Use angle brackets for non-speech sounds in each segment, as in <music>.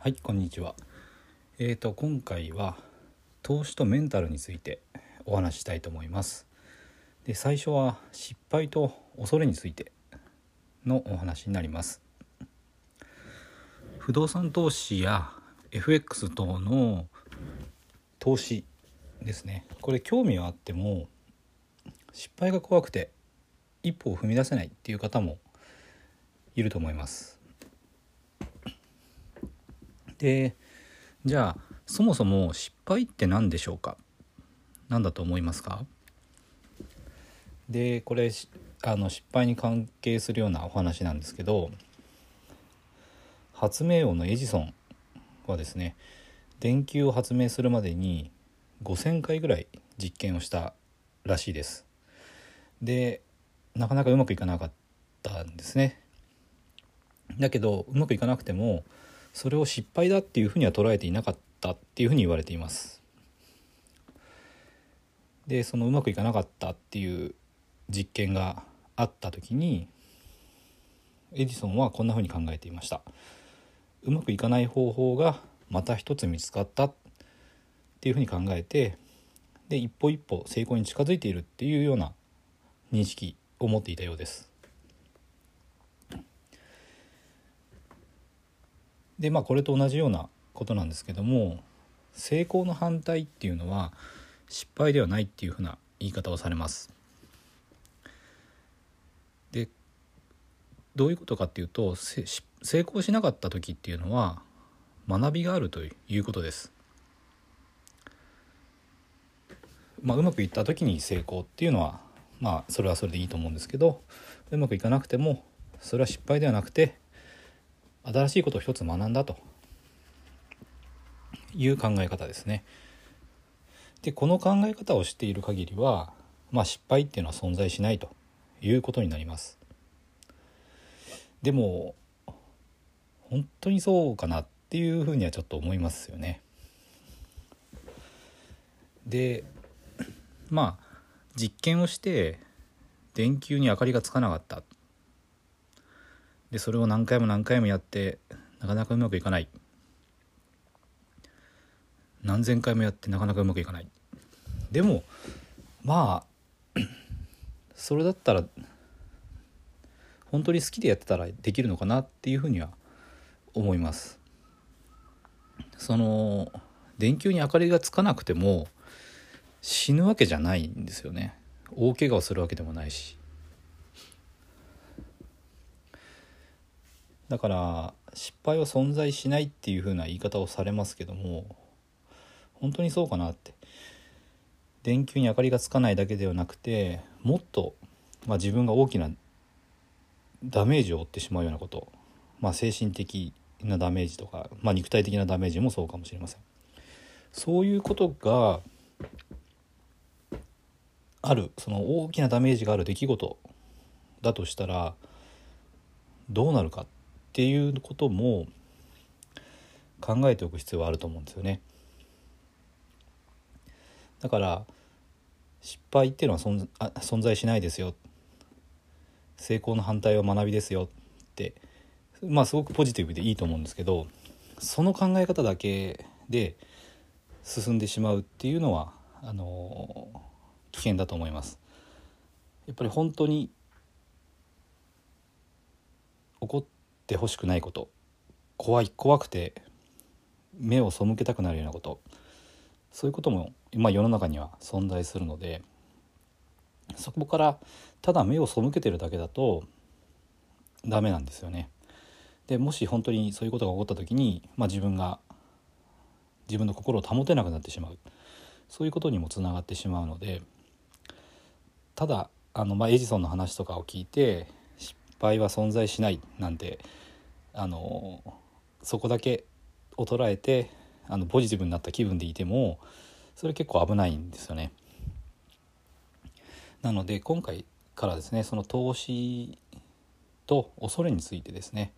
はいこんにちは。えーと今回は投資とメンタルについてお話ししたいと思います。で最初は失敗と恐れについてのお話になります。不動産投資や FX 等の投資ですね。これ興味はあっても失敗が怖くて一歩を踏み出せないっていう方もいると思います。でじゃあそもそも失敗って何でしょうか？何だと思いますか？でこれあの失敗に関係するようなお話なんですけど発明王のエジソンはですね電球を発明するまでに5,000回ぐらい実験をしたらしいです。でなかなかうまくいかなかったんですね。だけどうまくいかなくてもそれを失敗だっていうふうには捉えていなかったっていうふうに言われています。でそのうまくいかなかったっていう実験があった時にエジソンはこんなふうに考えていました。うまくいかない方法がまた一つ見つかったっていうふうに考えてで一歩一歩成功に近づいているっていうような認識を持っていたようです。でまあこれと同じようなことなんですけども成功の反対っていうのは失敗ではないっていうふうな言い方をされます。でどういうことかっていうと成功しなかった時っていうのは学びがあるということです。まあ、うまくいった時に成功っていうのはまあそれはそれでいいと思うんですけどうまくいかなくてもそれは失敗ではなくて新しいことを一つ学んだという考え方ですね。でこの考え方をしている限りは、まあ、失敗っていうのは存在しないということになります。でも本当にそうかなっていうふうにはちょっと思いますよね。でまあ実験をして電球に明かりがつかなかったでそれを何回も何回もやってなかなかうまくいかない。何千回もやってなかなかうまくいかない。でもまあ <clears throat> それだったら本当に好きでやってたらできるのかなっていうふうには思います。その電球に明かりがつかなくても死ぬわけじゃないんですよね。大怪我をするわけでもないし。だから失敗は存在しないっていう風な言い方をされますけども本当にそうかなって。電球に明かりがつかないだけではなくてもっと、まあ、自分が大きなダメージを負ってしまうようなこと、まあ、精神的なダメージとか、まあ、肉体的なダメージもそうかもしれません。そういうことがあるその大きなダメージがある出来事だとしたらどうなるかっていうことも考えておく必要はあると思うんですよね。だから失敗っていうのは存あ存在しないですよ成功の反対は学びですよってまあすごくポジティブでいいと思うんですけどその考え方だけで進んでしまうっていうのはあの危険だと思います。やっぱり本当に起こってほしくないこと。怖い怖くて目を背けたくなるようなこと。そういうことも、まあ、世の中には存在するのでそこからただ目を背けてるだけだとダメなんですよね。でもし本当にそういうことが起こった時に、まあ、自分が自分の心を保てなくなってしまう。そういうことにもつながってしまうのでただあの、まあ、エジソンの話とかを聞いて敗は存在しないなんてあのそこだけを捉えてあのポジティブになった気分でいてもそれ結構危ないんですよね。なので今回からですねその投資と恐れについてですね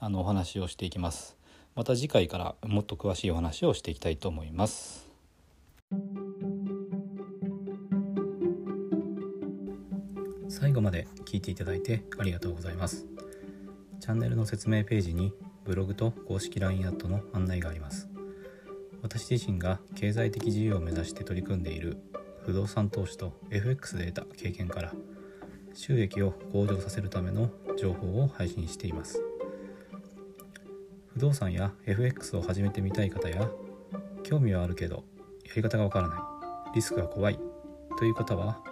あのお話をしていきます。また次回からもっと詳しいお話をしていきたいと思います。最後まで聞いていただいてありがとうございます。チャンネルの説明ページにブログと公式 LINE アットの案内があります私自身が経済的自由を目指して取り組んでいる不動産投資と FX で得た経験から収益を向上させるための情報を配信しています不動産や FX を始めてみたい方や興味はあるけどやり方がわからないリスクが怖いという方は